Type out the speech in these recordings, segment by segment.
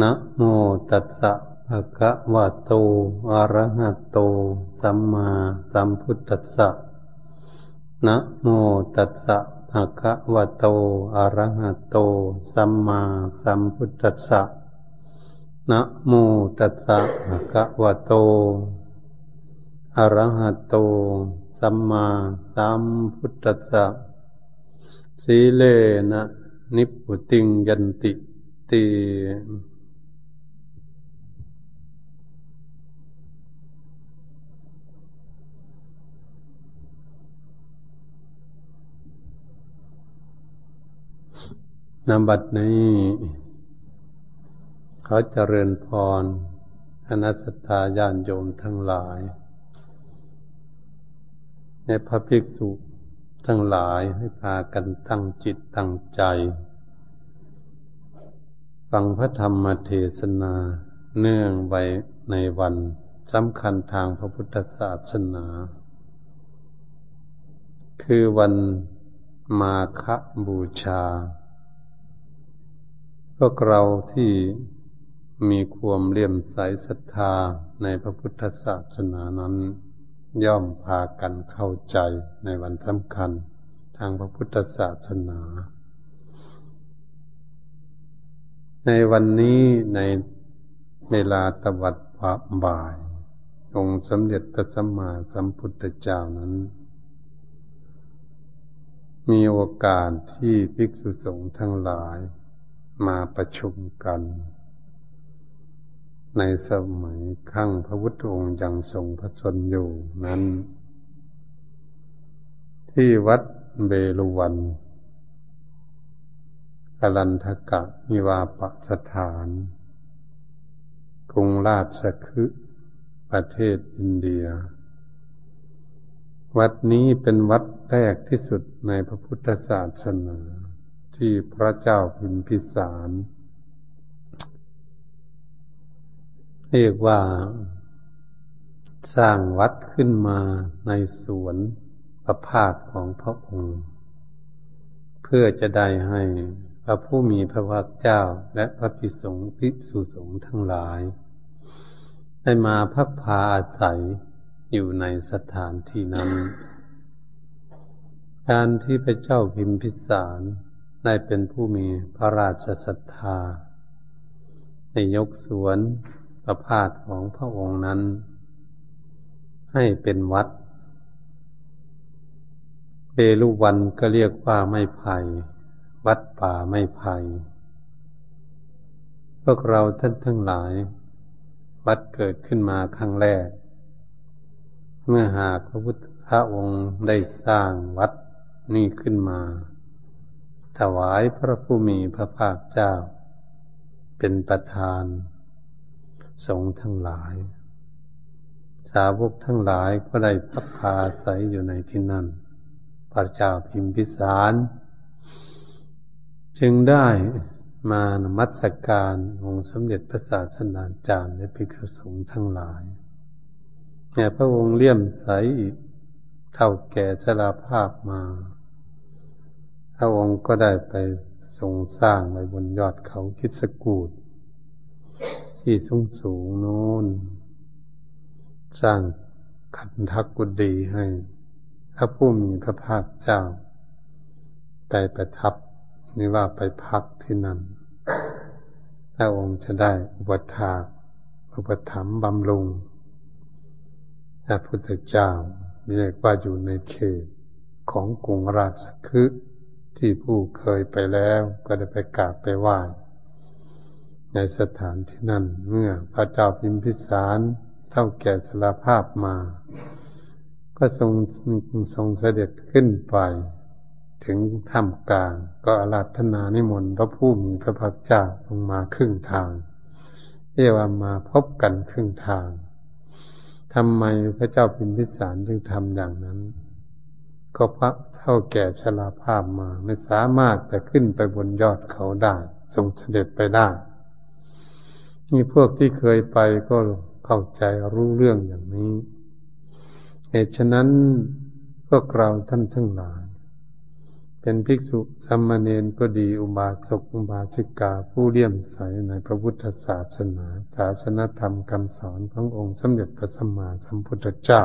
นะโมตัสสะภะคะวะโต อะระหะโต สัมมาสัมพุทธัสสะนะโมตัสสะภะคะวะโต อะระหะโต สัมมาสัมพุทธัสสะนะโมตัสสะภะคะวะโต อะระหะโต สัมมาสัมพุทธัสสะสีเลนะนิพุติงยันติติ นบัดนี้เขาเจริญพรคณะสัตาญาณโยมทั้งหลาย ในพระภิกษุทั้งหลายให้พากันตั้งจิตตั้งใจ ฟังพระธรรมเทศนาเนื่องไว้ในวันสำคัญทางพระพุทธศาสนา คือวันมาฆบูชา พวกเราที่มีความเลี่ยมใสศรัทธาในพระพุทธศาสนานั้น ย่อมพากันเข้าใจในวันสำคัญทางพระพุทธศาสนา ในวันนี้ในเวลาตวัดพระบ่าย องค์สมเด็จพระสัมมาสัมพุทธเจ้านั้น มีโอกาสที่ภิกษุสงฆ์ทั้งหลาย มาประชุมกัน ในสมัยขั้งพระพุทธองค์ยังทรงพระชนอยู่นั้น ที่วัดเบลุวันกลันทกะมิวาปสถานกรุงราชคฤห์ประเทศอินเดีย วัดนี้เป็นวัดแรกที่สุดในพระพุทธศาสนา ที่พระเจ้าพิมพิสาร เรียกว่าสร้างวัดขึ้นมาในสวนประพาสของพระองค์ เพื่อจะได้ให้พระผู้มีพระภาคเจ้าและพระภิสงฆ์ภิกษุสงฆ์ทั้งหลาย ได้มาพักพาอาศัยอยู่ในสถานที่นั้น การที่พระเจ้าพิมพิสาร ได้เป็นผู้มีพระราชศรัทธาในยกสวนประพาสของพระองค์นั้น ให้เป็นวัดเบลุวันก็เรียกว่าไม่ไผ่วัดป่าไม่ไผ่พวกเราท่านทั้งหลาย วัดเกิดขึ้นมาครั้งแรก เมื่อหากพระพุทธองค์ได้สร้างวัดนี้ขึ้นมา ถวายพระผู้มีพระภาคเจ้า เป็นประธาน สงฆ์ทั้งหลาย สาวกทั้งหลายก็ได้พักพาใสอยู่ในที่นั่น พระเจ้าพิมพิสาร จึงได้มานมัสการองค์สมเด็จพระศาสนาจารย์และภิกษุสงฆ์ทั้งหลายแ่พระองค์เลี่ยมใสอีกเท่าแก่ชราภาพมา พระองค์ก็ได้ไปทรงสร้างไว้บนยอดเขาคิดสกูดที่สูงสูงโน้น สร้างขันทักกุดีให้พระผู้มีพระภาคเจ้าไปประทับนี่ว่าไปพักที่นั่นพระองค์จะได้อุปถากอุปถัมภ์บำรุงพระพุทธเจ้าเรียกว่าอยู่ในเขตของกรุงราชคฤห์ ที่ผู้เคยไปแล้วก็ได้ไปกราบไปไหว้ในสถานที่นั่นเมื่อพระเจ้าพิมพิสารเท่าแก่สารภาพมา ก็ทรงทรงเสด็จขึ้นไป ถึงถ้ำกลาง ก็อาราธนานิมนต์พระผู้มีพระภาคเจ้าลงมาครึ่งทางเรียกว่ามาพบกันครึ่งทางทำไมพระเจ้าพิมพิสารจึงทำอย่างนั้น ก็พระเท่าแก่ชราภาพมาไม่สามารถจะขึ้นไปบนยอดเขาได้ทรงเสด็จไปได้มีพวกที่เคยไปก็เข้าใจรู้เรื่องอย่างนี้ เหตุฉะนั้นพวกเราท่านทั้งหลาย เป็นภิกษุสัมมาเนนก็ดีอุบาสกอุบาสิกาผู้เลี่ยมใสในพระพุทธศาสนา ศาสนธรรมคำสอนขององค์สมเด็จพระสัมมาสัมพุทธเจ้า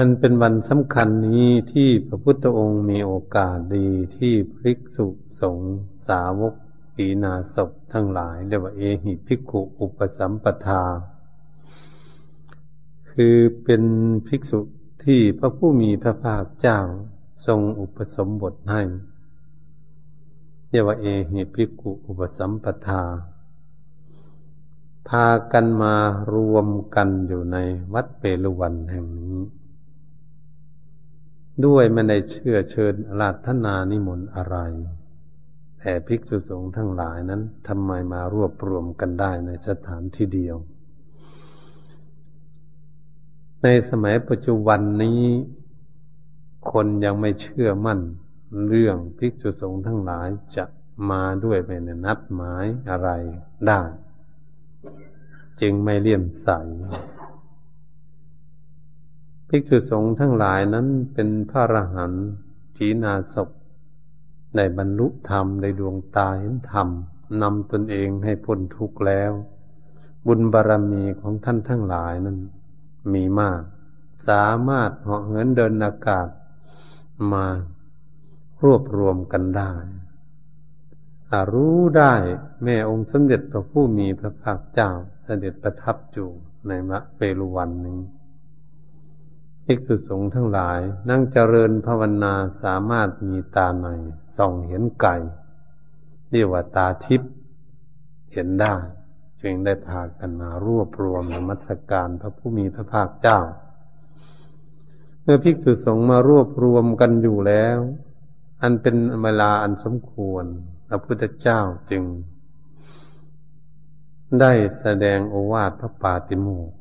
อันเป็นวันสำคัญนี้ที่พระพุทธองค์มีโอกาสดีที่ภิกษุสงฆ์สาวกปีนาศพทั้งหลายเรียกว่าเอหิภิกขุอุปสัมปทา คือเป็นภิกษุที่พระผู้มีพระภาคเจ้าทรงอุปสมบทให้เรียกว่าเอหิภิกขุอุปสัมปทา พากันมารวมกันอยู่ในวัดเปรุวันแห่งนี้ ด้วยไม่ได้เชื่อเชิญราธนานิมนต์อะไร แต่ภิกษุสงฆ์ทั้งหลายนั้นทำไมมารวบรวมกันได้ในสถานที่เดียว ในสมัยปัจจุบันนี้ คนยังไม่เชื่อมั่น เรื่องภิกษุสงฆ์ทั้งหลายจะมาด้วยไม่ในนัดหมายอะไรได้ จึงไม่เลี่ยมใส ภิกษุสงฆ์ทั้งหลายนั้นเป็นพระอรหันต์จีนาศพได้บรรลุธรรมในดวงตาเห็นธรรมนำตนเองให้พ้นทุกข์แล้ว บุญบารรมีของท่านทั้งหลายนั้น มีมาก สามารถเหาะเหินเดินอากาศมารวบรวมกันได้รู้ได้แม่องค์สมเด็จพระผู้มีพระภาคเจ้าเสด็จประทับอยู่ในมะเปรุวันนี้ ภิกษุสงฆ์ทั้งหลาย นั่งเจริญภาวนาสามารถมีตาในส่องเห็นไก่เรียกว่าตาทิพย์เห็นได้ จึงได้พากันมารวบรวมนมัสการพระผู้มีพระภาคเจ้า เมื่อภิกษุสงฆ์มารวบรวมกันอยู่แล้ว อันเป็นเวลาอันสมควร พระพุทธเจ้าจึง ได้แสดงโอวาทพระปาติโมก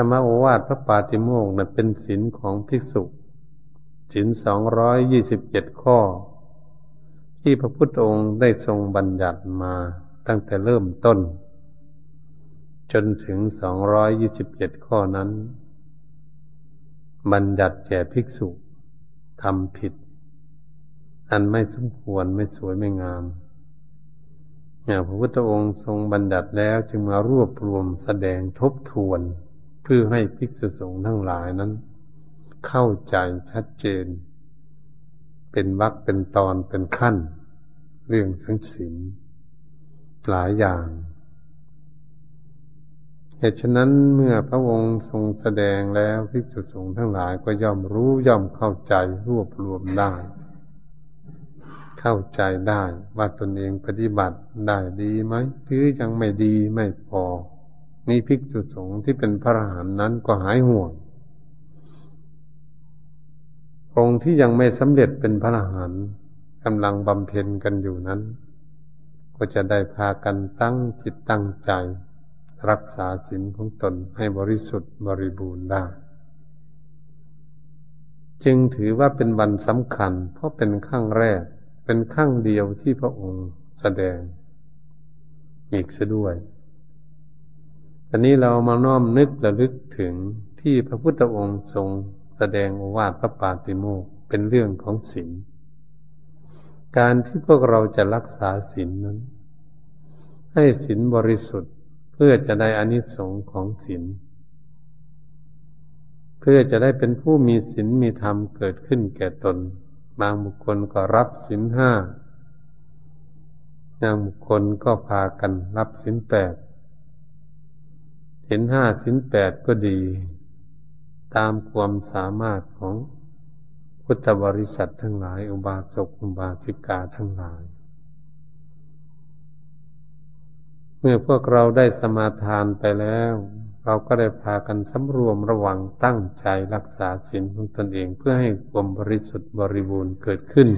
ธรรมโอวาทพระปาติโมกนั้นเป็นศีลของภิกษุศีลสองร้อยยี่สิบเจ็ดข้อ ที่พระพุทธองค์ได้ทรงบัญญัติมาตั้งแต่เริ่มต้น จนถึงสองร้อยยี่สิบเจ็ดข้อนั้น บัญญัติแก่ภิกษุทำผิด อันไม่สมควรไม่สวยไม่งามอย่างพระพุทธองค์ทรงบัญญัติแล้วจึงมารวบรวมแสดงทบทวน พื่อให้ภิกษุสงฆ์ทั้งหลายนั้น เข้าใจชัดเจน เป็นวรรคเป็นตอนเป็นขั้น เรื่องสังสินหลายอย่าง เหตุฉะนั้นเมื่อพระองค์ทรงแสดงแล้วภิกษุสงฆ์ทั้งหลายก็ย่อมรู้ย่อมเข้าใจรวบรวมได้ เข้าใจได้ว่าตนเองปฏิบัติได้ดีไหมหรือยังไม่ดีไม่พอ นี่ภิกษุสงฆ์ที่เป็นพระอรหันต์นั้นก็หายห่วง องค์ที่ยังไม่สำเร็จเป็นพระอรหันต์กำลังบำเพ็ญกันอยู่นั้น ก็จะได้พากันตั้งจิตตั้งใจ รักษาศีลของตนให้บริสุทธิ์บริบูรณ์ได้ จึงถือว่าเป็นวันสำคัญ เพราะเป็นขั้งแรก เป็นขั้งเดียวที่พระองค์แสดงอีกซะด้วย ตอนนี้เรามาน้อมนึกระลึกถึงที่พระพุทธองค์ทรงแสดงโอวาทพระปาติโมกเป็นเรื่องของศีลการที่พวกเราจะรักษาศีลนนั้น ให้ศีลบริสุทธิ์เพื่อจะได้อานิสงส์ของศีลเพื่อจะได้เป็นผู้มีศีลมีธรรมเกิดขึ้นแก่ตน บางบุคคลก็รับศีลห้าบางบุคคลก็พากันรับศีลแปด เห็นห้าศีลแปดก็ดี ตามความสามารถของพุทธบริษัททั้งหลาย อุบาสกอุบาสิกาทั้งหลาย เมื่อพวกเราได้สมาทานไปแล้ว เราก็ได้พากันสำรวมระวังตั้งใจรักษาศีลของตนเองเพื่อให้ความบริสุทธิ์บริบูรณ์เกิดขึ้น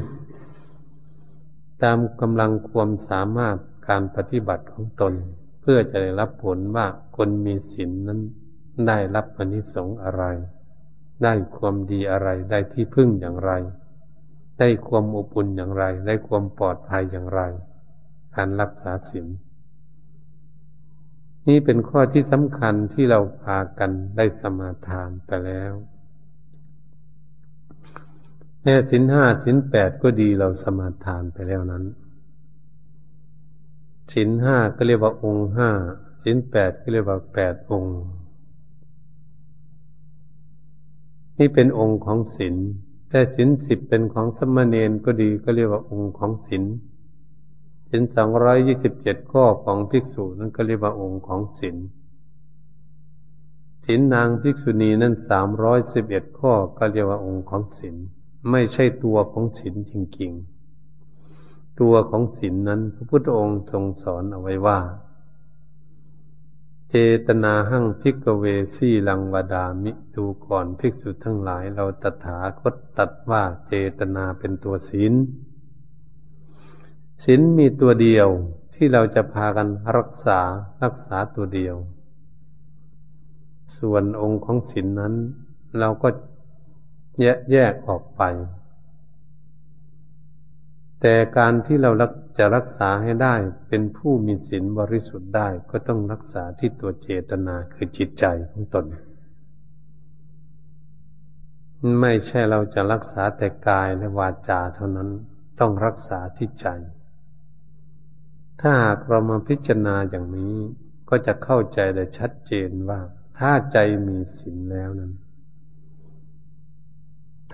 ตามกำลังความสามารถการปฏิบัติของตน เพื่อจะได้รับผลว่าคนมีศีลนนั้นได้รับอนิสงส์อะไร ได้ความดีอะไร ได้ที่พึ่งอย่างไร ได้ความอบอุ่นอย่างไร ได้ความปลอดภัยอย่างไร การรักษาศีลนี่เป็นข้อที่สำคัญที่เราพากันได้สมาทานไปแล้วแม่สินห้าสินแปดก็ดีเราสมาทานไปแล้วนั้น สินห้าก็เรียกว่าองค์ห้าสินแปดก็เรียกว่าแปดองค์ นี่เป็นองค์ของศินแต่สินสิบเป็นของสมณเณรก็ดีก็เรียกว่าองค์ของศินสินสองร้อยยี่สิบเจ็ดข้อของภิกษุนั่นก็เรียกว่าองค์ของศินสินนางภิกษุณีนั่นสามร้อยสิบเอ็ดข้อก็เรียกว่าองค์ของศินไม่ใช่ตัวของศินจริงๆ ตัวของศินนั้น พระพุทธองค์ทรงสอนเอาไว้ว่า เจตนาหั่งพิกเวสีลังวดามิดูก่อนภิกษุทั้งหลายเราตถาคตตัดว่าเจตนาเป็นตัวศีลศีลมีตัวเดียวที่เราจะพากันรักษารักษาตัวเดียว ส่วนองค์ของศีลนนั้น เราก็แยกแยกออกไป แต่การที่เราจะรักษาให้ได้เป็นผู้มีศีลบริสุทธิ์ได้ก็ต้องรักษาที่ตัวเจตนาคือจิตใจของตน ไม่ใช่เราจะรักษาแต่กายและวาจาเท่านั้นต้องรักษาที่ใจ ถ้าหากเรามาพิจารณาอย่างนี้ก็จะเข้าใจได้ชัดเจนว่า ถ้าใจมีศีลแล้วนั้น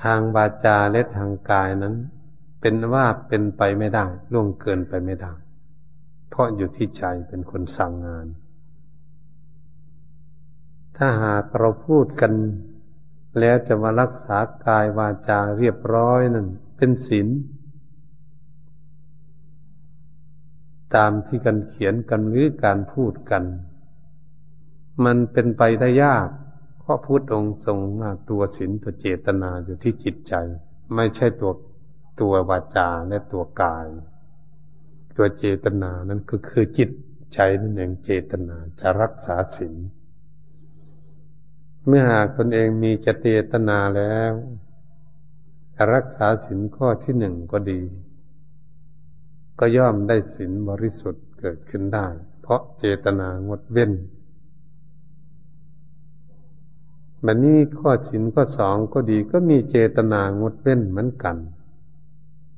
ทางวาจาและทางกายนั้น เป็นว่าเป็นไปไม่ได้ล่วงเกินไปไม่ได้ เพราะอยู่ที่ใจเป็นคนสั่งงาน ถ้าหากเราพูดกัน แล้วจะมารักษากายวาจาเรียบร้อยนั่นเป็นศีลตามที่กันเขียนกันหรือการพูดกัน มันเป็นไปได้ยาก เพราะพุทธองค์ทรงมาตัวศีลตัวเจตนาอยู่ที่จิตใจ ไม่ใช่ตัว ตัววาจาและตัวกาย ตัวเจตนานั้นก็คือจิตใจนั่นเองเจตนาจะรักษาศีลเมื่อหากตนเองมีจเจตนาแล้วรักษาศีลข้อที่หนึ่งก็ดี ก็ย่อมได้ศีลบริสุทธิ์เกิดขึ้นได้ เพราะเจตนางดเว้นบันนี้ข้อสินข้อสองก็ดีก็มีเจตนางดเว้นเหมือนกัน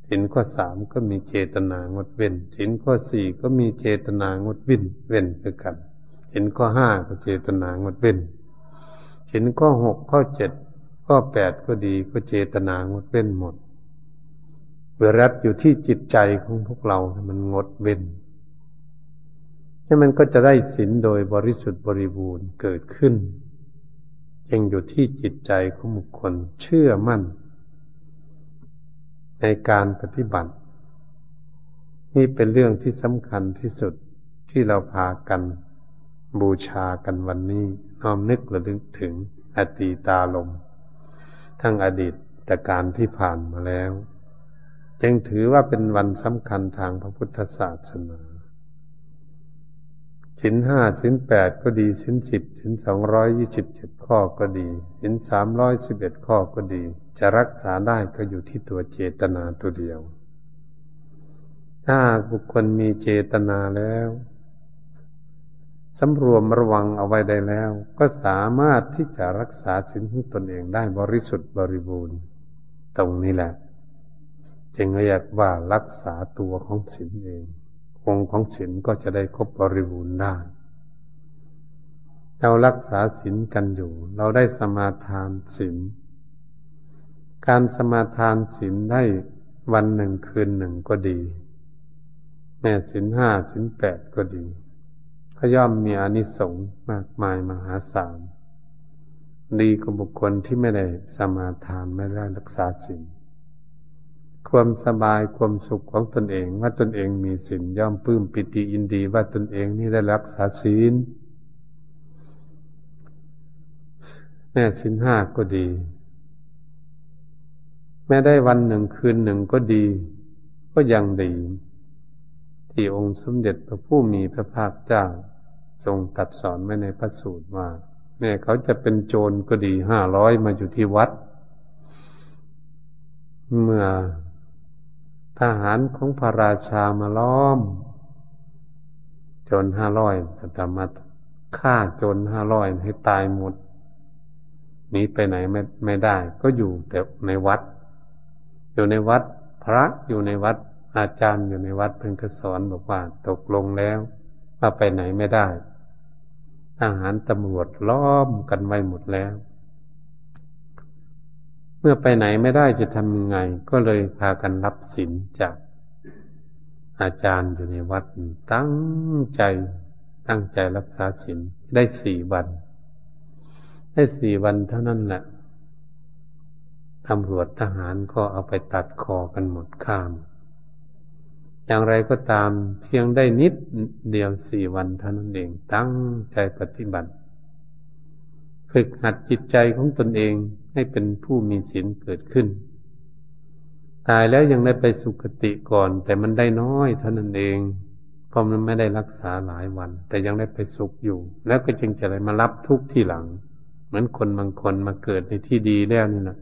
สินข้อสามก็มีเจตนางดเว้นสินข้อสี่ก็มีเจตนางดว้นเว้นคือกันสินข้อห้าก็เจตนางดเว้นสินข้อหกข้อเจ็ดข้อแปดก็ดีก็เจตนางดเว้นหมดเวรัตอยู่ที่จิตใจของพวกเรามันงดเว้นให้มันก็จะได้สินโดยบริสุทธิ์บริบูรณ์เกิดขึ้นยังอยู่ที่จิตใจของบุคคลเชื่อมั่น ในการปฏิบัติ นี่เป็นเรื่องที่สำคัญที่สุดที่เราพากันบูชากันวันนี้น้อมนึกระลึกถึงอตีตาลม ทั้งอดีตแต่การที่ผ่านมาแล้ว จึงถือว่าเป็นวันสำคัญทางพระพุทธศาสนา สินห้าสินแปดก็ดีสินสิบสินสองร้อยยี่สิบเจ็ดข้อก็ดีสินสามร้อยสิบเอ็ดข้อก็ดี จะรักษาได้ก็อยู่ที่ตัวเจตนาตัวเดียว ถ้าบุคคลมีเจตนาแล้วสำรวมระวังเอาไว้ได้แล้ว ก็สามารถที่จะรักษาสินของตนเองได้บริสุทธิ์บริบูรณ์ ตรงนี้แหละ จึงเรียกว่ารักษาตัวของสินเอง องค์ของศีลก็จะได้ครบบริบูรณ์ได้เรารักษาศีลกันอยู่ เราได้สมาทานศีลการสมาทานศีลได้วันหนึ่งคืนหนึ่งก็ดี แม่ศีลห้าศีลแปดก็ดี ก็ย่อมมีอนิสงส์มากมายมหาศาลดีกว่าบุคคลที่ไม่ได้สมาทานไม่ได้รักษาศีล ความสบายความสุขของตนเอง ว่าตนเองมีศีลย่อมปลื้มปิติอินดีว่าตนเองนี่ได้รักษาศีลแม่ศีลห้าก็ดี แม้ได้วันหนึ่งคืนหนึ่งก็ดี ก็ยังดี ที่องค์สมเด็จพระผู้มีพระภาคเจ้า ทรงตัดสอนไว้ในพระสูตรว่าแม่เขาจะเป็นโจรก็ดีห้าร้อยมาอยู่ที่วัด เมื่อ ทหารของพระราชามาล้อม จนห้าร้อยจะมาฆ่าจนห้าร้อยให้ตายหมดหนีไปไหนไม่ไม่ได้ ก็อยู่แต่ในวัด อยู่ในวัดพระอยู่ในวัดอาจารย์อยู่ในวัดเพิ่นก็สอนบอกว่าตกลงแล้วว่าไปไหนไม่ได้ทหารตำรวจล้อมกันไว้หมดแล้ว เมื่อไปไหนไม่ได้จะทำยังไง ก็เลยพากันรับศีลจากอาจารย์อยู่ในวัดตั้งใจ ตั้งใจรักษาศีลได้สี่วัน ได้สี่วันเท่านั้นแหละตำรวจทหารก็เอาไปตัดคอกันหมดข้าม อย่างไรก็ตามเพียงได้นิดเดียวสี่วันเท่านั้นเองตั้งใจปฏิบัติ ฝึกหัดจิตใจของตนเอง ให้เป็นผู้มีศีลเกิดขึ้น ตายแล้วยังได้ไปสุคติก่อน แต่มันได้น้อยเท่านั้นเองเพราะมันไม่ได้รักษาหลายวัน แต่ยังได้ไปสุขอยู่ แล้วก็จึงจะได้มารับทุกข์ที่หลัง เหมือนคนบางคนมาเกิดในที่ดีแล้วนี่นะ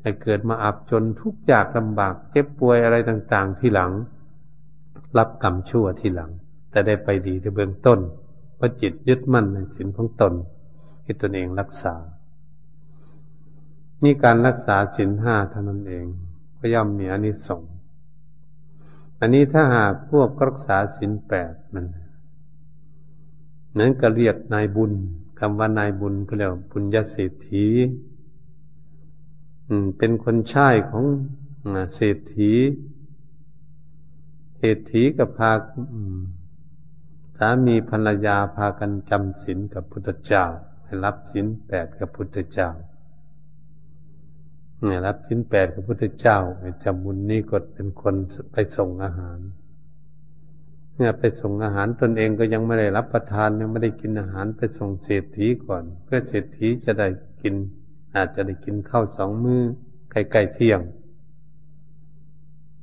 แต่เกิดมาอับจนทุกข์ยากลำบาก เจ็บป่วยอะไรต่างๆที่หลัง รับกรรมชั่วที่หลัง แต่ได้ไปดีในเบื้องต้นเพราะจิตยึดมั่นในศีลของตนที่ตนเองรักษา นี่การรักษาศีลห้าเท่านั้นเองก็ย่อมมีอนิสงส์อันนี้ถ้าหากพวกรักษาศีลแปดมันนั้นก็เรียกนายบุญคำว่านายบุญก็เรียกบุญญาเศรษฐีเป็นคนใช้ของเศรษฐีเศรษฐีกับพาสามีภรรยาพากันจำศีลกับพุทธเจ้าให้รับศีลแปดกับพุทธเจ้า เนี่ยรับชิ้นแปดกับพุทธเจ้าจำบุญนี้ก็เป็นคนไปส่งอาหาร เนี่ยไปส่งอาหารตนเองก็ยังไม่ได้รับประทานยังไม่ได้กินอาหารไปส่งเศรษฐีก่อน เพื่อเศรษฐีจะได้กิน อาจจะได้กินข้าวสองมือ้อใกล้ๆเที่ยง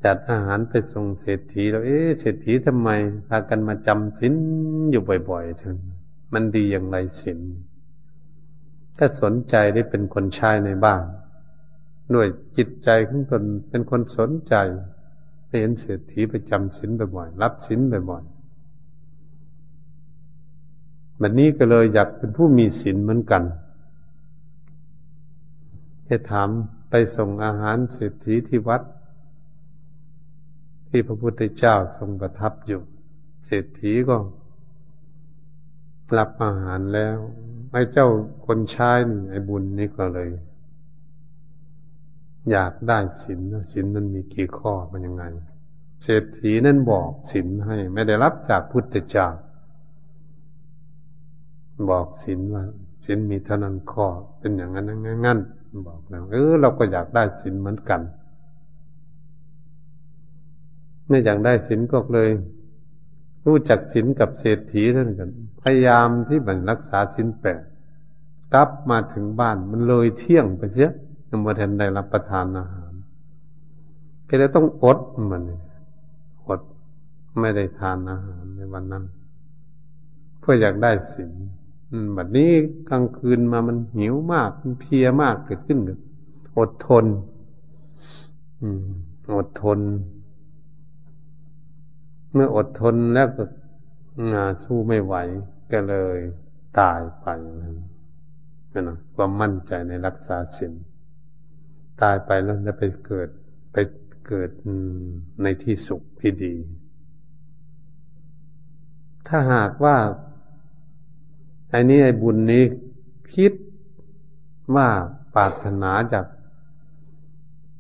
จัดอาหารไปส่งเศรษฐีแล้วเอ๊ะเศรษฐีทำไมพากันมาจำศีลอยู่บ่อยๆทั้งมันดีอย่างไรศีลถ้าสนใจได้เป็นคนใช้ในบ้าน ด้วยจิตใจของตนเป็นคนสนใจไปเห็นเศรษฐีไปจำศีลบ่อยๆรับศีลบ่อยๆแบบนี้ก็เลยอยากเป็นผู้มีศีลเหมือนกันให้ถามไปส่งอาหารเศรษฐีที่วัด ที่พระพุทธเจ้าทรงประทับอยู่เศรษฐีก็รับอาหารแล้วไอ้เจ้าคนใช้นี่ไอ้บุญนี่ก็เลย อยากได้ศีลศีลนั้นมีกี่ข้อมันยังไง เศรษฐีนั้นบอกศีลให้ไม่ได้รับจากพุทธเจ้าบอกศีลว่าศีลมีเท่านั้นข้อเป็นอย่างนั้นงั้นบอกแล้วเออเราก็อยากได้ศีลเหมือนกันไม่อยากได้ศีลก็เลย รู้จักศีลกับเศรษฐีท่านกัน พยายามที่บันรักษาศีลแปดกลับมาถึงบ้านมันเลยเที่ยงไปเสีย ยังบ่ทันได้รับประทานอาหารก็เลยต้องอดมันอดไม่ได้ทานอาหารในวันนั้น เพื่ออยากได้สินบัดนี้กลางคืนมามันหิวมากมันเพียมากเกิดขึ้นอดทนอืมอดทน เมื่ออดทนแล้วก็งาสู้ไม่ไหว ก็เลยตายไปนั่นนะความมั่นใจในรักษาศีล ตายไปแล้วจะไปเกิดไปเกิดในที่สุขที่ดี ถ้าหากว่าไอ้นี้ไอ้บุญนี้คิดว่าปรารถนาจาก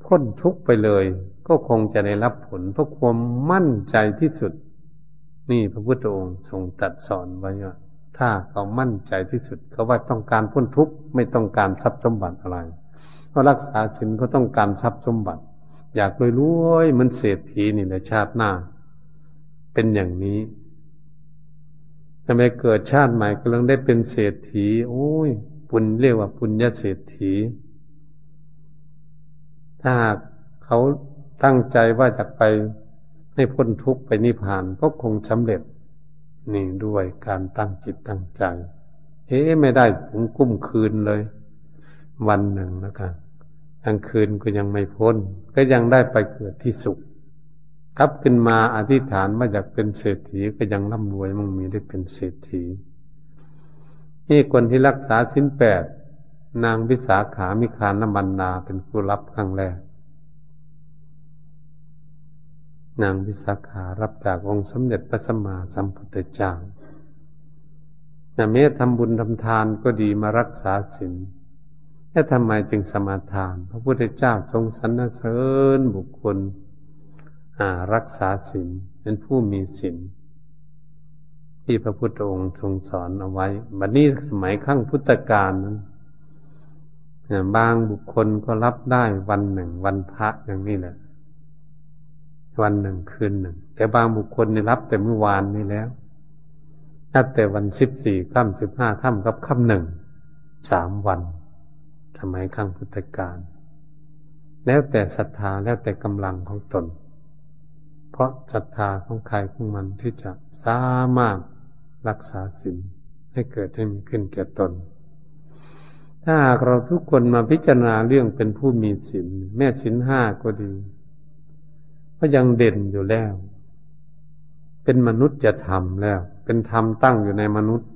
พ้นทุกข์ไปเลย ก็คงจะได้รับผลเพราะความมั่นใจที่สุด นี่พระพุทธองค์ทรงตัดสอนไว้ว่าถ้าเขามั่นใจที่สุดเขาว่าต้องการพ้นทุกข์ไม่ต้องการทรัพย์สมบัติอะไร เพราะรักษาศีลก็ต้องการทรัพย์สมบัติ อยากรวยรวยมันเศรษฐีนี่แหละชาติหน้า เป็นอย่างนี้ทำไมเกิดชาติใหม่กำลังได้เป็นเศรษฐี โอ้ยปุญเรียกว่าปุญญาเศรษฐี ถ้าหากเขาตั้งใจว่าจะไปให้พ้นทุกข์ไปนิพพานก็คงสำเร็จ นี่ด้วยการตั้งจิตตั้งใจเฮ้ไม่ได้ถึงกุ้มคืนเลย วันหนึ่งนะครับ กลางคืนก็ยังไม่พ้น ก็ยังได้ไปเกิดที่สุขครับขึ้นมาอธิษฐานว่าอยากเป็นเศรษฐีก็ยังร่ำรวยมั่งมีได้เป็นเศรษฐีนี่คนที่รักษาสิ้นแปดนางวิสาขามิคานบันนาเป็นผู้รับครั้งแรก นางวิสาขารับจากองค์สมเด็จพระสัมมาสัมพุทธเจ้าแม้ทำบุญทำทานก็ดีมารักษาศีล แล้วทำไมจึงสมาทาน พระพุทธเจ้าทรงสรรเสริญบุคคลรักษาศีลเป็นผู้มีศีลที่พระพุทธองค์ทรงสอนเอาไว้ บัดนี้สมัยขั้งพุทธกาลนั้นบางบุคคลก็รับได้วันหนึ่ง วันพระอย่างนี้แหละ วันหนึ่งคืนหนึ่ง แต่บางบุคคลนี่รับแต่เมื่อวานนี้แล้วนับแต่วันสิบสี่ค่ำสิบห้าค่ำกับค่ำหนึ่งสามวัน สมัยขั้งพุทธกาลแล้วแต่ศรัทธาแล้วแต่กำลังของตน เพราะศรัทธาของใครของมันที่จะสามารถรักษาศีลให้เกิดให้มีขึ้นแก่ตน ถ้าหากเราทุกคนมาพิจารณาเรื่องเป็นผู้มีศีลแม่ศีลห้าก็ดี ก็ยังเด่นอยู่แล้ว เป็นมนุษย์จะทำแล้ว เป็นธรรมตั้งอยู่ในมนุษย์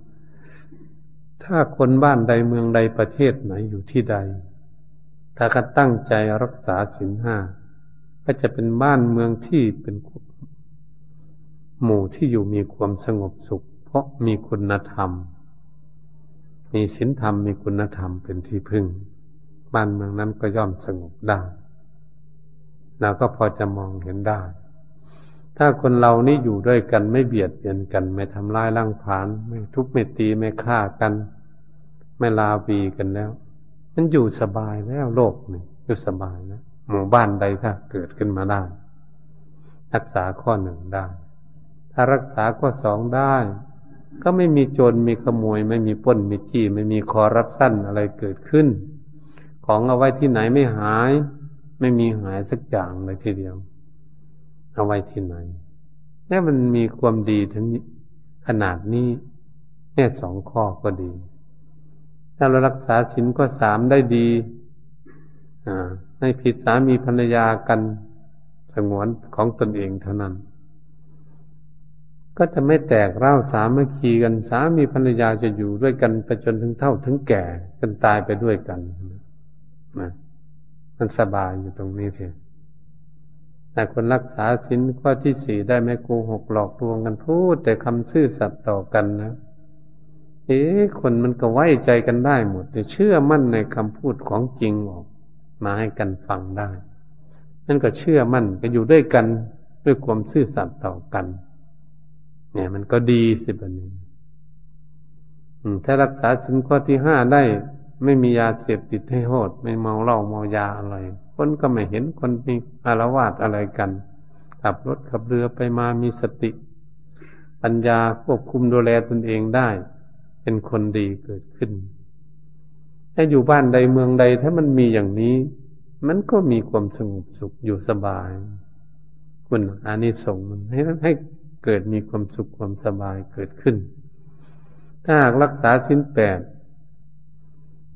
ถ้าคนบ้านใดเมืองใดประเทศไหนอยู่ที่ใด ถ้าก็ตั้งใจรักษาศีลห้าก็จะเป็นบ้านเมืองที่เป็นหมู่ที่อยู่มีความสงบสุข เพราะมีคุณธรรม มีศีลธรรมมีคุณธรรมเป็นที่พึ่ง บ้านเมืองนั้นก็ย่อมสงบได้เราก็พอจะมองเห็นได้ ถ้าคนเรานี่อยู่ด้วยกันไม่เบียดเบียนกัน ไม่ทำลายร่างผาน ไม่ทุบไม่ตีไม่ฆ่ากัน ไม่ลาวีกันแล้ว มันอยู่สบายแล้วโลกนี่อยู่สบายแล้วหมู่บ้านใดถ้าเกิดขึ้นมาได้ รักษาข้อหนึ่งได้ ถ้ารักษาข้อสองได้ ก็ไม่มีโจรมีขโมย ไม่มีป้นมีจี้ไม่มีคอรับสั้นอะไรเกิดขึ้น ของเอาไว้ที่ไหนไม่หาย ไม่มีหายสักอย่างเลยทีเดียว เอาไว้ที่ไหนแม้มันมีความดีถึงขนาดนี้แค่สองข้อก็ดี ถ้าเรารักษาศีลก็สามได้ดีอ่าให้ผิดสามีภรรยากันสงวนของตนเองเท่านั้น ก็จะไม่แตกเล่าสามัคคีกันสามีภรรยาจะอยู่ด้วยกันไปจนถึงเท่าถึงแก่จนตายไปด้วยกันนะมันสบายอยู่ตรงนี้เถอะแต่คนรักษาสินข้อที่สี่ได้ไม่โกหกหลอกลวงกันพูดแต่คำซื่อสัตย์ต่อกันนะ เอ๊คนมันก็ไว้ใจกันได้หมด จะเชื่อมั่นในคำพูดของจริงออกมาให้กันฟังได้นั่นก็เชื่อมั่นก็อยู่ด้วยกันด้วยความซื่อสัตย์ต่อกัน เนี่ยมันก็ดีสิบันนี้ถ้ารักษาสินข้อที่ห้าได้ ไม่มียาเสพติดให้โทษไม่เมาเหล้าเมายาอะไรคนก็ไม่เห็นคนมีอารวาสอะไรกัน ขับรถขับเรือไปมามีสติ ปัญญาควบคุมดูแลตนเองได้ เป็นคนดีเกิดขึ้นถ้าอยู่บ้านใดเมืองใดถ้ามันมีอย่างนี้ มันก็มีความสงบสุขอยู่สบายคุณอานิสงส์มันให้ให้เกิดมีความสุขความสบายเกิดขึ้น ถ้าหากรักษาชิ้นแปด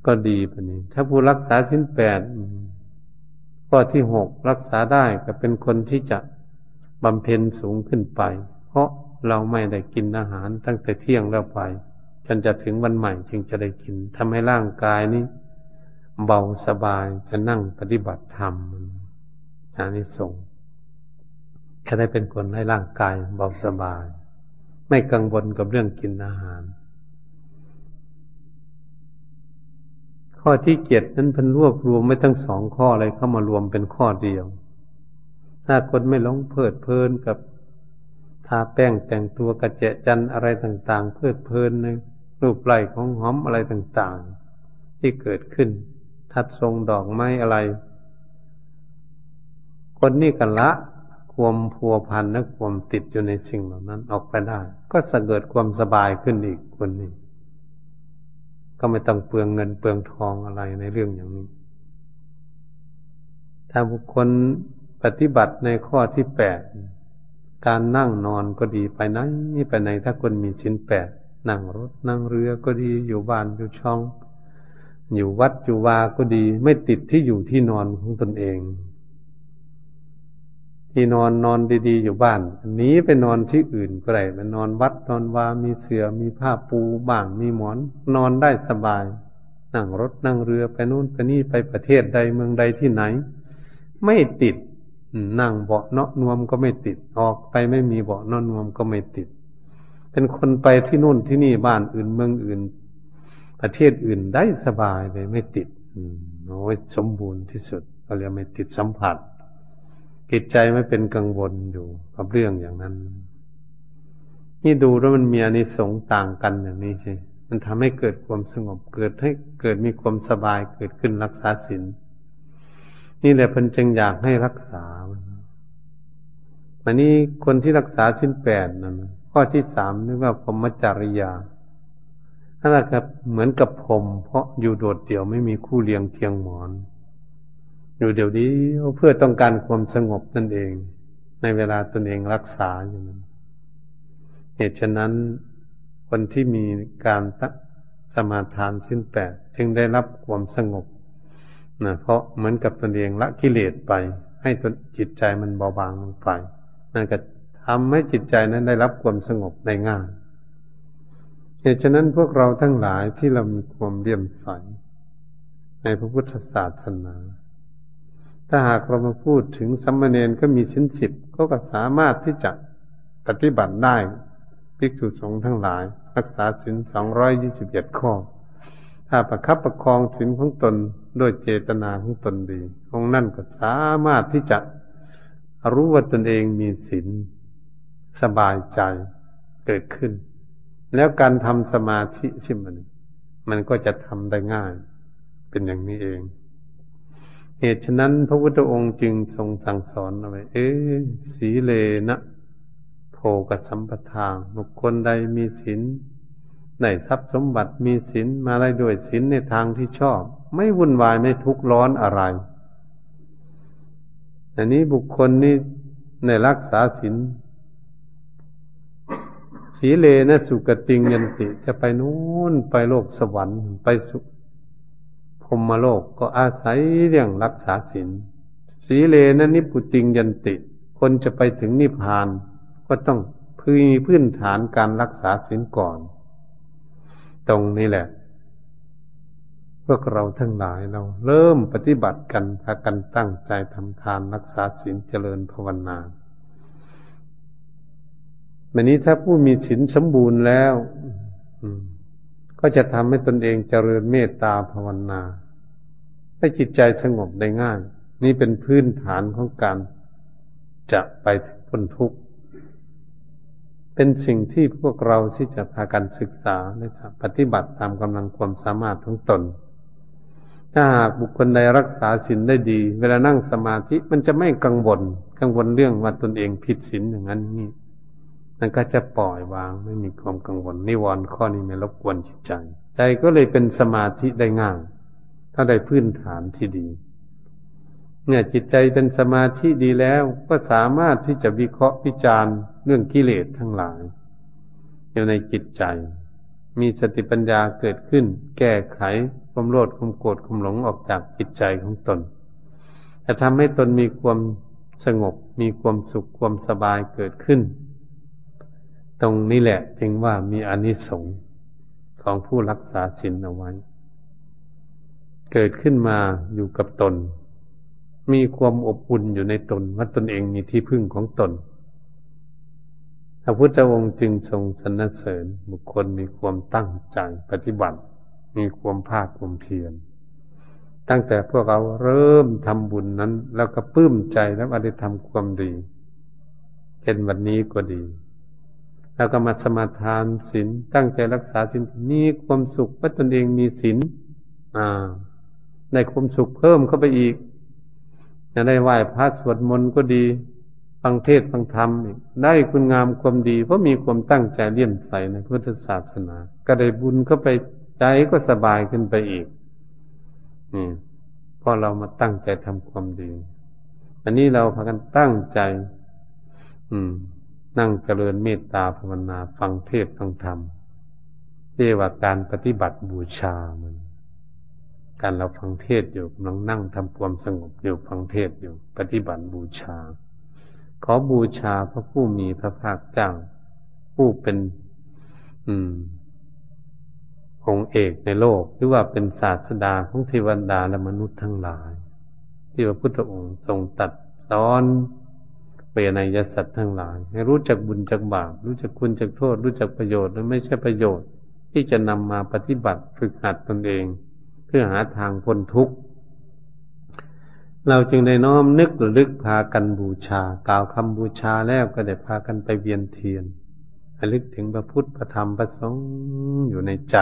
ก็ดีปนี้ ถ้าผู้รักษาชิ้นแปดข้อที่หกรักษาได้ก็เป็นคนที่จะบำเพ็ญสูงขึ้นไป เพราะเราไม่ได้กินอาหารตั้งแต่เที่ยงแล้วไป จนจะถึงวันใหม่จึงจะได้กินทำให้ร่างกายนี้เบาสบายจะนั่งปฏิบัติธรรมอันนี้ส่งจะได้เป็นคนให้ร่างกายเบาสบาย ไม่กังวลกับเรื่องกินอาหาร ข้อที่เกียรตินั้นพันรวบรวมไม่ทั้งสองข้ออะไรเข้ามารวมเป็นข้อเดียว ถ้าคนไม่หลงเพลิดเพลินกับทาแป้งแต่งตัวกระเจจันอะไรต่าง ๆ เพลิดเพลินใน รูปไล่ของหอมอะไรต่างๆ ที่เกิดขึ้น ทัดทรงดอกไม้อะไร คนนี้กันละความพัวพันและความติดอยู่ในสิ่งเหล่านั้นออกไปได้ ก็สะเกิดความสบายขึ้นอีกคนนี้ ก็ไม่ต้องเปลืองเงินเปลืองทองอะไรในเรื่องอย่างนี้ ถ้าบุคคลปฏิบัติในข้อที่แปดการนั่งนอนก็ดีไปไหนไปไหนถ้าคนมีสินแปด นั่งรถนั่งเรือก็ดี อยู่บ้านอยู่ช่อง อยู่วัดอยู่วาก็ดี ไม่ติดที่อยู่ที่นอนของตนเอง ที่นอนนอนดี ๆ อยู่บ้านหนีไปนอนที่อื่นก็ได้ไปนอนวัดนอนวามีเสือ่อมีผ้าปูบ้างมีหมอน นอนได้สบายนั่งรถนั่งเรือไปนู่นไปนี่ไปประเทศใดเมืองใดที่ไหน ไม่ติดนั่งเบาะเนาะนวมก็ไม่ติดออกไปไม่มีเบาะเนาะนวมก็ไม่ติด เป็นคนไปที่นู่นที่นี่บ้านอื่นเมืองอื่น ประเทศอื่นได้สบายเลยไม่ติดโอ้ยสมบูรณ์ที่สุดเราเรียกไม่ติดสัมผัสจิตใจไม่เป็นกังวลอยู่กับเรื่องอย่างนั้น นี่ดูแล้วมันมีอนิสงส์ต่างกันอย่างนี้ใช่มันทำให้เกิดความสงบเกิดให้เกิดมีความสบายเกิดขึ้นรักษาศีลนี่แหละเพิ่นจึงอยากให้รักษาอันนี้คนที่รักษาสิ้นแปดนั่น ข้อที่สามเรียกว่าพรหมจริยานั่นแหละครับเหมือนกับผมเพราะอยู่โดดเดี่ยวไม่มีคู่เลี้ยงเคียงหมอน อยู่เดี๋ยวนี้เพื่อต้องการความสงบนั่นเอง ในเวลาตนเองรักษาอยู่นั้นเหตุฉะนั้นคนที่มีการสมาทานสิ้นแปดจึงได้รับความสงบนะเพราะเหมือนกับตนเองละกิเลสไป ให้ตนจิตใจมันเบาบางลงไปนั่นก็ ทำให้จิตใจนั้นได้รับความสงบได้ง่ายเหตุฉะนั้นพวกเราทั้งหลายที่เรามีความเลี่ยมใสในพระพุทธศาสนา ถ้าหากเรามาพูดถึงสัมมาเนนก็มีสินสิบก็ก็สามารถที่จะปฏิบัติได้ภิกษุสงฆ์ทั้งหลาย รักษาสินสองร้อยยี่สิบเอ็ดข้อ ถ้าประคับประคองสินของตนด้วยเจตนาของตนดีองนั่นก็สามารถที่จะรู้ว่าตนเองมีศีล สบายใจเกิดขึ้น แล้วการทำสมาธิใช่ไหมมันก็จะทำได้ง่าย เป็นอย่างนี้เอง เหตุฉะนั้นพระพุทธองค์จึงทรงสั่งสอนเอาไว้ เอ๊สีเลนะโพกสัมปทาบุคคลใดมีศีลได้ทรัพย์สมบัติมีศีลมาได้ด้วยศีลในทางที่ชอบ ไม่วุ่นวายไม่ทุกข์ร้อนอะไร อันนี้บุคคลนี่ในรักษาศีล สีเลนะสุกติงยันติ จะไปนู้นไปโลกสวรรค์ไปสุพรมโลกก็อาศัยเรื่องรักษาศีลสีเลนะนิพุติงยันติ คนจะไปถึงนิพพาน ก็ต้องพื้นพื้นฐานการรักษาศีลก่อน ตรงนี้แหละ พวกเราทั้งหลายเราเริ่มปฏิบัติกันพากันตั้งใจทำทานรักษาศีลเจริญภาวนา วันนี้ถ้าผู้มีศีลสมบูรณ์แล้วก็จะทำให้ตนเองเจริญเมตตาภาวนา ให้จิตใจสงบได้ง่าย นี่เป็นพื้นฐานของการจะไปถึงพ้นทุกข์ เป็นสิ่งที่พวกเราที่จะพากันศึกษาและปฏิบัติตามกำลังความสามารถของตน ถ้าหากบุคคลใดรักษาศีลได้ดี เวลานั่งสมาธิมันจะไม่กังวล กังวลเรื่องว่าตนเองผิดศีลอย่างนั้นนี่ นั่นก็จะปล่อยวางไม่มีความกังวลนิวรณ์ข้อนี้ไม่รบกวนจิตใจ ใจก็เลยเป็นสมาธิได้ง่าย ถ้าได้พื้นฐานที่ดี เนี่ยจิตใจเป็นสมาธิดีแล้วก็สามารถที่จะวิเคราะห์วิจารณ์เรื่องกิเลสทั้งหลาย อยู่ในจิตใจ มีสติปัญญาเกิดขึ้น แก้ไขความโลภความโกรธความหลงออกจากจิตใจของตนจะทำให้ตนมีความสงบมีความสุขความสบายเกิดขึ้น ตรงนี้แหละจึงว่ามีอนิสงส์ของผู้รักษาศีลเอาไว้ เกิดขึ้นมาอยู่กับตน มีความอบอุ่นอยู่ในตนว่าตนเองมีที่พึ่งของตน พระพุทธองค์จึงทรงสรรเสริญบุคคลมีความตั้งใจปฏิบัติ มีความภาคความเพียรตั้งแต่พวกเราเริ่มทำบุญนั้น แล้วก็ปลื้มใจแล้วอได้ทำความดีเห็นวันนี้ก็ดี แล้วก็มาสมาทานศีลตั้งใจรักษาศีลมีความสุขว่าตนเองมีศีลอ่าได้ความสุขเพิ่มเข้าไปอีกจะได้ไหว้พระสวดมนต์ก็ดี ฟังเทศฟังธรรมอีกได้คุณงามความดี เพราะมีความตั้งใจเลี่ยมใสในพุทธศาสนา ก็ได้บุญเข้าไปใจก็สบายขึ้นไปอีกนี่พอเรามาตั้งใจทำความดี อันนี้เราพากันตั้งใจ อืม นั่งเจริญเมตตาภาวนาฟังเทศฟังธรรมเรียกว่าการปฏิบัติบูชามัน การเราฟังเทศอยู่กำลังนั่งทำความสงบอยู่ฟังเทศอยู่ ปฏิบัติบูชา ขอบูชาพระผู้มีพระภาคเจ้าผู้เป็น อืมองค์เอกในโลก หรือว่าเป็นศาสดาของเทวดาและมนุษย์ทั้งหลาย ที่พระพุทธองค์ทรงตัดตอน เปรนยสัตว์ทั้งหลาย ให้รู้จักบุญจักบาป รู้จักคุณจักโทษ รู้จักประโยชน์และไม่ใช่ประโยชน์ ที่จะนำมาปฏิบัติฝึกหัดตนเอง เพื่อหาทางพ้นทุกข์เราจึงได้น้อมนึกระลึกพากันบูชากล่าวคำบูชาแล้วก็ได้พากันไปเวียนเทียนระลึกถึงพระพุทธพระธรรมพระสงฆ์อยู่ในใจ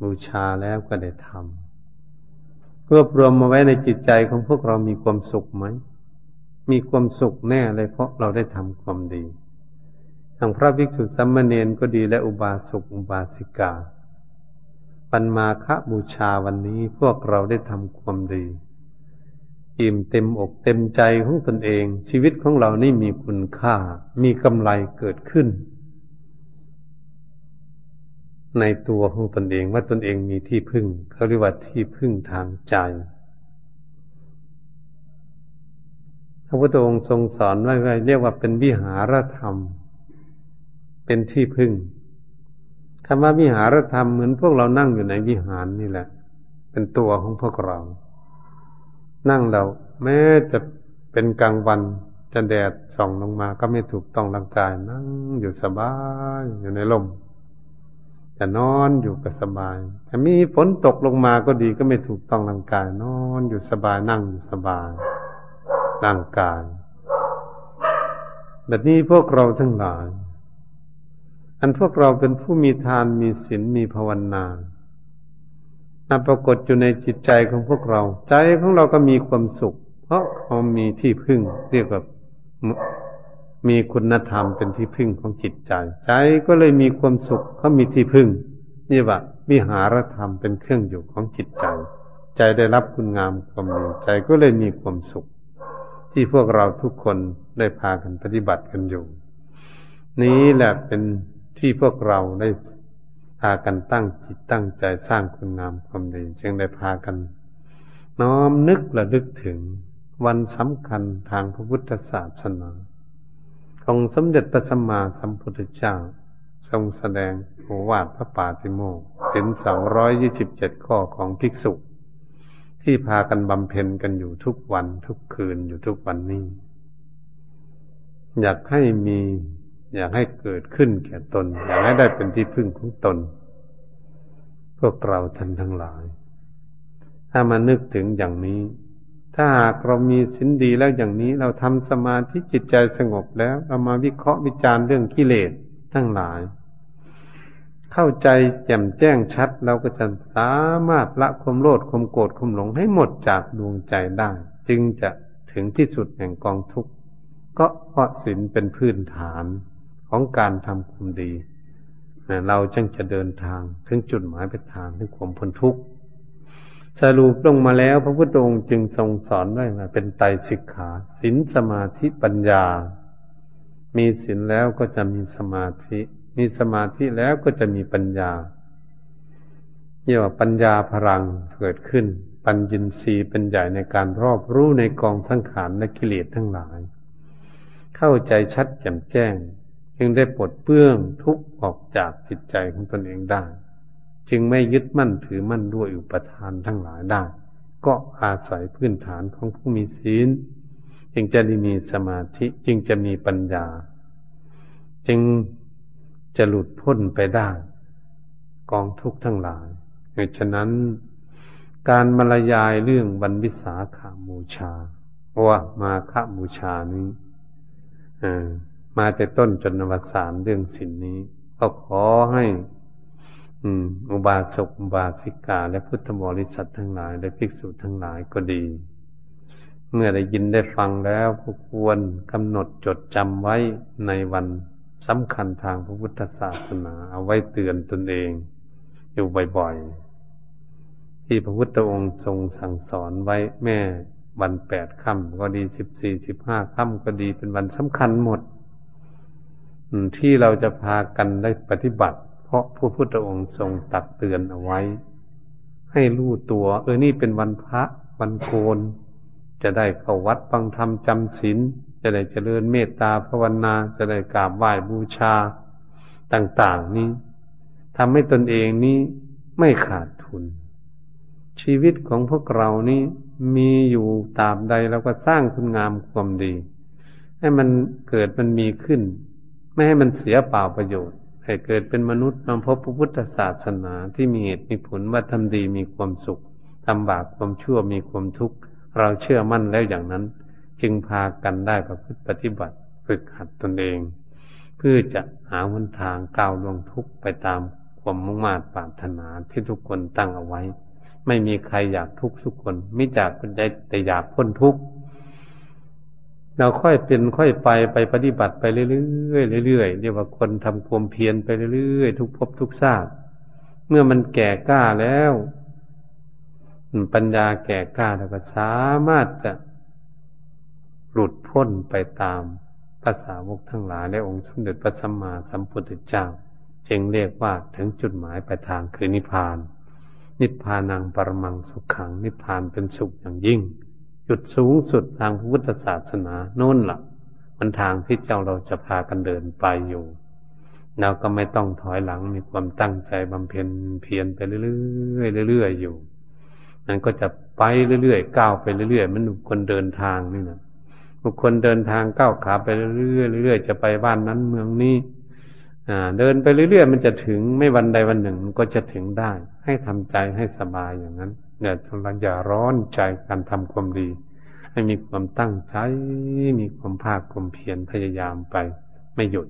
บูชาแล้วก็ได้ทำรวบรวมมาไว้ในจิตใจของพวกเรามีความสุขไหม มีความสุขแน่เลยเพราะเราได้ทำความดีทางพระภิกษุสัมมาเนนก็ดีและอุบาสกอุบาสิกา ปันมาฆบูชาวันนี้พวกเราได้ทำความดี อิ่มเต็มอกเต็มใจของตนเอง ชีวิตของเรานี่มีคุณค่า มีกำไรเกิดขึ้น ในตัวของตนเองว่าตนเองมีที่พึ่งเขาเรียกว่าที่พึ่งทางใจพ ระพุทธองค์ทรงสอนไว้เรียกว่าเป็นวิหารธรรม เป็นที่พึ่งคำว่าวิหารธรรมเหมือนพวกเรานั่งอยู่ในวิหารนี่แหละ เป็นตัวของพวกเรา นั่งเราแม้จะเป็นกลางวันจะแดดส่องลงมาก็ไม่ถูกต้องร่างกายนั่งอยู่สบายอยู่ในลมจะนอนอยู่ก็สบายถ้ามีฝนตกลงมาก็ดีก็ไม่ถูกต้องร่างกาย นอนอยู่สบายนั่งอยู่สบาย ร่างกายแบบนี้พวกเราทั้งหลาย อันพวกเราเป็นผู้มีทานมีศีลมีภาวนาปรากฏอยู่ในจิตใจของพวกเรา ใจของเราก็มีความสุข เพราะเขามีที่พึ่ง เรียกว่ามีคุณธรรมเป็นที่พึ่งของจิตใจ ใจก็เลยมีความสุขเขามีที่พึ่งนี่ว่าวิหารธรรมเป็นเครื่องอยู่ของจิตใจ ใจได้รับคุณงามความดีใจก็เลยมีความสุข ที่พวกเราทุกคนได้พากันปฏิบัติกันอยู่ นี้แหละเป็นที่พวกเราได้พากันตั้งจิตตั้งใจสร้างคุณงามความดีจึงได้พากัน น้อมนึกระลึกถึงวันสำคัญทางพระพุทธศาสนา ของสมเด็จพระสัมมาสัมพุทธเจ้า ทรงแสดงโอวาทพระปาติโมกข์สินสองร้อยยี่สิบเจ็ดข้อของภิกษุ ที่พากันบำเพ็ญกันอยู่ทุกวันทุกคืนอยู่ทุกวันนี้ อยากให้มีอยากให้เกิดขึ้นแก่ตน อยากให้ได้เป็นที่พึ่งของตน พวกเราท่านทั้งหลาย ถ้ามานึกถึงอย่างนี้ ถ้าหากเรามีสินดีแล้วอย่างนี้เราทำสมาธิจิตใจสงบแล้วเรามาวิเคราะห์วิจารณ์เรื่องกิเลสทั้งหลาย เข้าใจแจ่มแจ้งชัด เราก็จะสามารถละความโลดความโกรธความหลงให้หมดจากดวงใจได้ จึงจะถึงที่สุดแห่งกองทุกข์ก็เพราะศีลเป็นพื้นฐานของการทำความดี เราจึงจะเดินทางถึงจุดหมายปลายทางถึงความพ้นทุกข์สรุปลงมาแล้วพระพุทธองค์จึงทรงสอนไว้ว่าเป็นไตรสิกขาศีลสมาธิปัญญา มีศีลแล้วก็จะมีสมาธิ มีสมาธิแล้วก็จะมีปัญญาเรียกว่าปัญญาพลังเกิดขึ้น ปัญญินทรีย์เป็นใหญ่ในการรอบรู้ในกองสังขารและกิเลสทั้งหลาย เข้าใจชัดแจ่มแจ้ง จึงได้ปลดเปื้องทุกข์ออกจากจิตใจของตนเองได้ จึงไม่ยึดมั่นถือมั่นด้วยอุปทานทั้งหลายได้ ก็อาศัยพื้นฐานของผู้มีศีล จึงจะได้มีสมาธิจึงจะมีปัญญา จึง จะหลุดพ้นไปได้ กองทุกข์ทั้งหลายเหตุฉะนั้น การบรรยายเรื่องบรรวิสาขาบูชาว่ามาฆบูชานี้อมาแต่ต้นจนนวสานเรื่องสินนี้ ก็ขอให้อุบาสกอุบาสิกา และพุทธบริษัททั้งหลาย และภิกษุทั้งหลายก็ดี เมื่อได้ยินได้ฟังแล้วก็ควรกำหนดจดจำไว้ในวัน สำคัญทางพระพุทธศาสนา เอาไว้เตือนตนเอง อยู่บ่อยๆ ที่พระพุทธองค์ทรงสั่งสอนไว้แม่วันแปดค่ำก็ดีสิบสี่สิบห้าค่ำก็ดีเป็นวันสำคัญหมด ที่เราจะพากันได้ปฏิบัติ เพราะพระพุทธองค์ทรงตักเตือนเอาไว้ ให้รู้ตัว เออนี่เป็นวันพระวันโกนจะได้เข้าวัดฟังธรรมจำศีล จะได้เจริญเมตตาภาวนาจะได้กราบไหว้บูชาต่าง ๆ นี้ทำให้ตนเองนี้ไม่ขาดทุน ชีวิตของพวกเรานี่มีอยู่ตาบใดเราก็สร้างคุณงามความดี ให้มันเกิดมันมีขึ้น ไม่ให้มันเสียเปล่าประโยชน์ ให้เกิดเป็นมนุษย์มาพบพระพุทธศาสนาที่มีเหตุมีผลว่าทำดีมีความสุขทำบาปความชั่วมีความทุกข์ เราเชื่อมั่นแล้วอย่างนั้น จึงพากันได้ประพฤติปฏิบัติฝึกหัดตนเอง เพื่อจะหาหนทางก้าวล่วงทุกข์ไปตามความมุ่งมา่ปรารถนาที่ทุกคนตั้งเอาไว้ ไม่มีใครอยากทุกข์ทุกคนไม่จากเป็นใจแต่อยากพ้นทุกข์เราค่อยเป็นค่อยไปไปปฏิบัติไปเรื่อยๆเรื่อยๆเรียกว่าคนทำความเพียรไปเรื่อยๆทุกภพทุกชาติเมื่อมันแก่กล้าแล้ว ปัญญาแก่กล้าแล้วก็สามารถจะ หลุดพ้นไปตามภาษาวกทั้งหลายและองค์สมเด็จพระสัมมาสัมพุทธเจ้า จึงเรียกว่าถึงจุดหมายปลายทางคือนิพพาน นิพพานังปรมังสุขขัง นิพพานเป็นสุขอย่างยิ่ง จุดสูงสุดทางพุทธศาสนาโน่นละ่ะ มันทางที่เจ้าเราจะพากันเดินไปอยู่เราก็ไม่ต้องถอยหลังมีความตั้งใจบำเพ็ญเพียรไปเรื่อยๆเรื่อยๆอยู่มันก็จะไปเรื่อยๆก้าวไปเรื่อยๆมันคนเดินทางนี่นะ บุคคลเดินทางก้าวขาไปเรื่อยๆเรื่อยๆจะไปบ้านนั้นเมืองนี้อ่เดินไปเรื่อยๆมันจะถึงไม่วันใดวันหนึ่งมันก็จะถึงได้ ให้ทำใจให้สบายอย่างนั้นอย่าทรอย่าร้อนใจการทำความดี ให้มีความตั้งใจมีความภาคความเพียรพยายามไป ไม่หยุด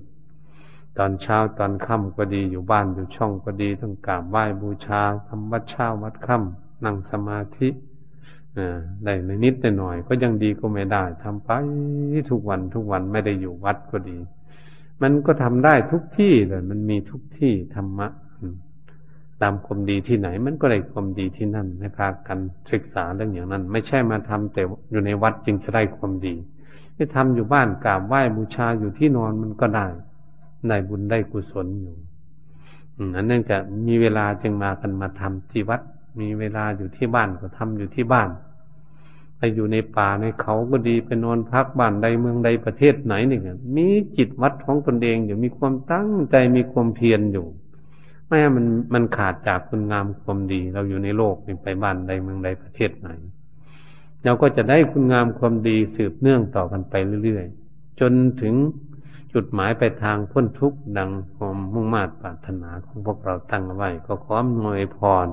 ตอนเช้าตอนค่ำก็ดีอยู่บ้านอยู่ช่องก็ดีต้องกราบไหว้บูชาทำวัดเช้าวัดค่ำนั่งสมาธิ ได้นนิดในหน่อย ก็ยังดีก็ไม่ได้ทำไปทุกวันทุกวันไม่ได้อยู่วัดก็ดี มันก็ทำได้ทุกที่เลยมันมีทุกที่ธรรมะตามความดีที่ไหน มันก็ได้ความดีที่นั่นให้พากันศึกษาเรื่องอย่างนั้น ไม่ใช่มาทำแต่อยู่ในวัดจึงจะได้ความดีที่ทำอยู่บ้านกราบไหว้บูชาอยู่ที่นอนมันก็ได้ได้บุญได้กุศลอยู่อันนั้นก็มีเวลาจึงมากันมาทำที่วัด มีเวลาอยู่ที่บ้านก็ทำอยู่ที่บ้าน ไปอยู่ในป่าในเขาก็ดีไปนอนพักบ้านใดเมืองใดประเทศไหนหนี่งมีจิตวัดของตนเองอยู่มีความตั้งใจมีความเพียรอยู่ ไม่ให้มันมันขาดจากคุณงามความดี เราอยู่ในโลกไปบ้านใดเมืองใดประเทศไหน เราก็จะได้คุณงามความดีสืบเนื่องต่อกันไปเรื่อยๆจนถึงจุดหมายไปทางพ้นทุกข์ดังความมุ่งมา่ปรารถนาของพวกเราตั้งไว้ ก็ขออำนวยพร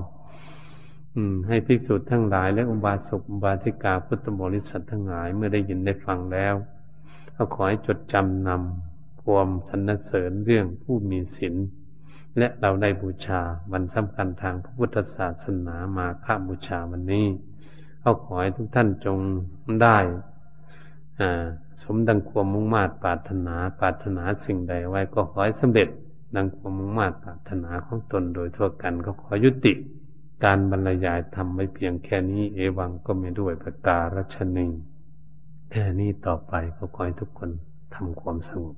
ให้ภิกษุทั้งหลายและอุบาสกอุบาสิกาพุทธบริษัททั้งหลายเมื่อได้ยินได้ฟังแล้วก็ขอให้จดจำนำความสรรเสริญเรื่องผู้มีศีลและเราได้บูชาวันสำคัญทางพระพุทธศาสนามาข้าบูชาวันนี้เอาขอให้ทุกท่านจงได้สมดังความมุ่งมา่ปรารถนาปรารถนาสิ่งใดไว้ก็ขอให้สำเร็จดังความมุ่งมา่ปรารถนาของตนโดยทั่วกันก็ขอยุติ การบรรยายทำไม่เพียงแค่นี้เอวังก็ไม่ด้วยประการัชนีแค่นี้ต่อไปก็ขอให้ทุกคนทำความสงบ